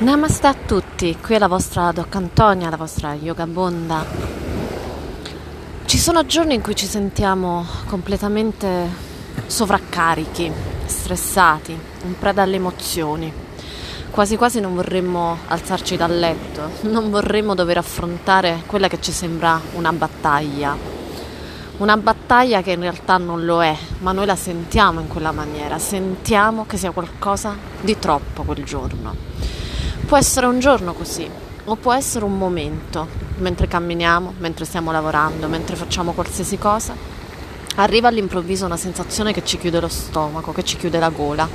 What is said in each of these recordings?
Namaste a tutti, qui è la vostra Doc Antonia, la vostra Yoga Bonda. Ci sono giorni in cui ci sentiamo completamente sovraccarichi, stressati, in preda alle emozioni. Quasi quasi non vorremmo alzarci dal letto, non vorremmo dover affrontare quella che ci sembra una battaglia. Una battaglia che in realtà non lo è, ma noi la sentiamo in quella maniera, sentiamo che sia qualcosa di troppo quel giorno. Può essere un giorno così, o può essere un momento, mentre camminiamo, mentre stiamo lavorando, mentre facciamo qualsiasi cosa. Arriva all'improvviso una sensazione che ci chiude lo stomaco, che ci chiude la gola.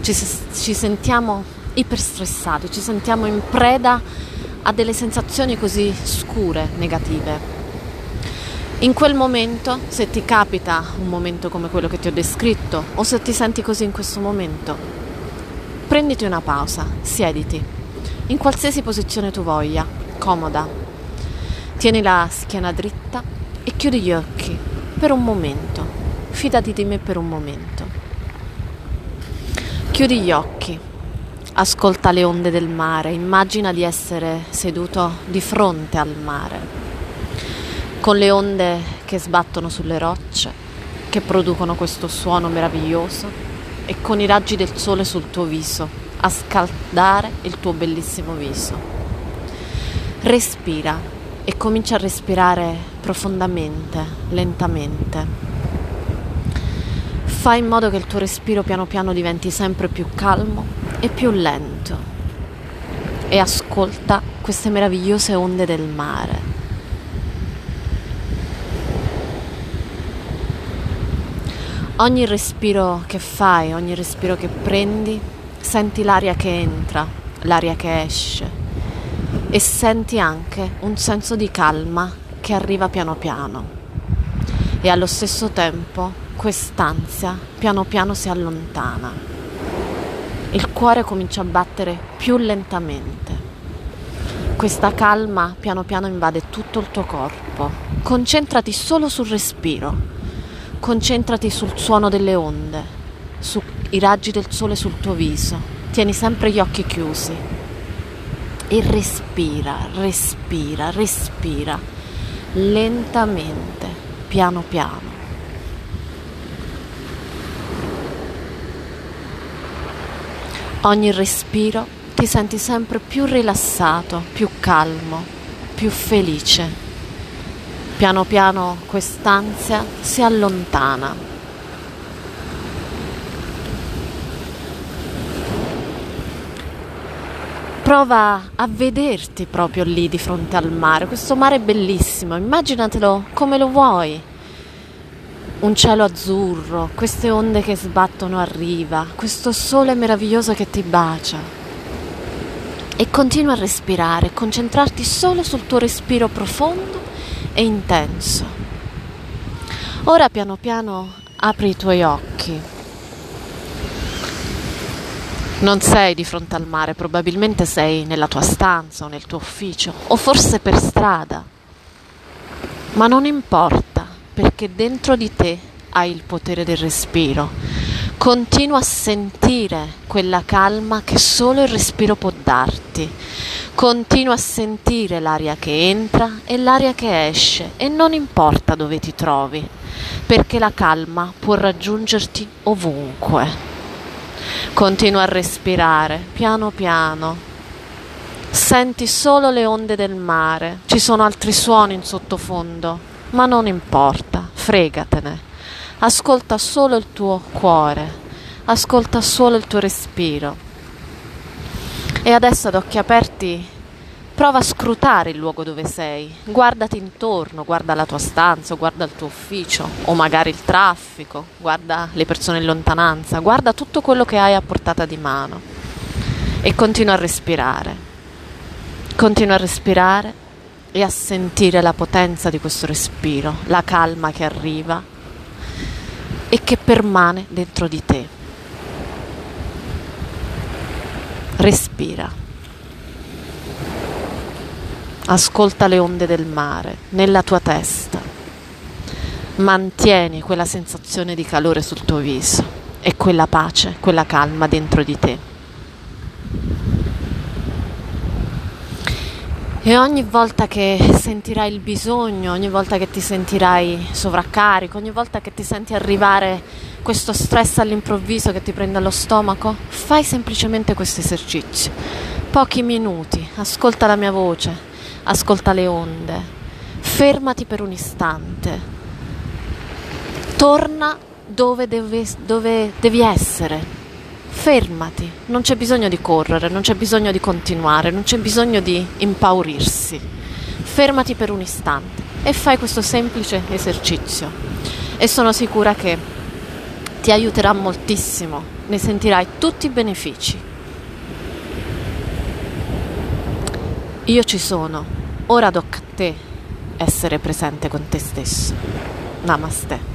Ci, ci sentiamo iperstressati, ci sentiamo in preda a delle sensazioni così scure, negative. In quel momento, se ti capita un momento come quello che ti ho descritto, o se ti senti così in questo momento, prenditi una pausa, siediti in qualsiasi posizione tu voglia, comoda. Tieni la schiena dritta e chiudi gli occhi per un momento. Fidati di me per un momento. Chiudi gli occhi, ascolta le onde del mare, immagina di essere seduto di fronte al mare, con le onde che sbattono sulle rocce, che producono questo suono meraviglioso e con i raggi del sole sul tuo viso a scaldare il tuo bellissimo viso. Respira e comincia a respirare profondamente, lentamente. Fai in modo che il tuo respiro piano piano diventi sempre più calmo e più lento e ascolta queste meravigliose onde del mare. Ogni respiro che fai, ogni respiro che prendi senti l'aria che entra, l'aria che esce e senti anche un senso di calma che arriva piano piano e allo stesso tempo quest'ansia piano piano si allontana. Il cuore comincia a battere più lentamente. Questa calma piano piano invade tutto il tuo corpo. Concentrati solo sul respiro. Concentrati sul suono delle onde, sui raggi del sole sul tuo viso. Tieni sempre gli occhi chiusi e respira, respira, respira lentamente, piano piano. Ogni respiro ti senti sempre più rilassato, più calmo, più felice. Piano piano quest'ansia si allontana prova a vederti proprio lì di fronte al mare. Questo mare è bellissimo, immaginatelo come lo vuoi. Un cielo azzurro, queste onde che sbattono a riva, questo sole meraviglioso che ti bacia. E continua a respirare, concentrarti solo sul tuo respiro profondo e intenso. Ora piano piano apri i tuoi occhi non sei di fronte al mare, probabilmente sei nella tua stanza o nel tuo ufficio o forse per strada. Ma non importa, perché dentro di te hai il potere del respiro. Continua a sentire quella calma che solo il respiro può darti. Continua a sentire l'aria che entra e l'aria che esce e non importa dove ti trovi, perché la calma può raggiungerti ovunque. Continua a respirare piano piano. Senti solo le onde del mare. Ci sono altri suoni in sottofondo, ma non importa, fregatene. Ascolta solo il tuo cuore, ascolta solo il tuo respiro. E adesso ad occhi aperti Prova a scrutare il luogo dove sei, guardati intorno, guarda la tua stanza, guarda il tuo ufficio o magari il traffico, guarda le persone in lontananza, guarda tutto quello che hai a portata di mano e continua a respirare. Continua a respirare e a sentire la potenza di questo respiro, la calma che arriva e che permane dentro di te. Respira. Ascolta le onde del mare nella tua testa. Mantieni quella sensazione di calore sul tuo viso e quella pace, quella calma dentro di te. E ogni volta che sentirai il bisogno, ogni volta che ti sentirai sovraccarico, ogni volta che ti senti arrivare questo stress all'improvviso che ti prende allo stomaco, fai semplicemente questo esercizio. Pochi minuti, ascolta la mia voce, ascolta le onde, fermati per un istante, torna dove, deve, dove devi essere, fermati, non c'è bisogno di correre, non c'è bisogno di continuare, non c'è bisogno di impaurirsi. Fermati per un istante e fai questo semplice esercizio. E sono sicura che ti aiuterà moltissimo, ne sentirai tutti i benefici. Io ci sono, ora tocca a te essere presente con te stesso. Namaste.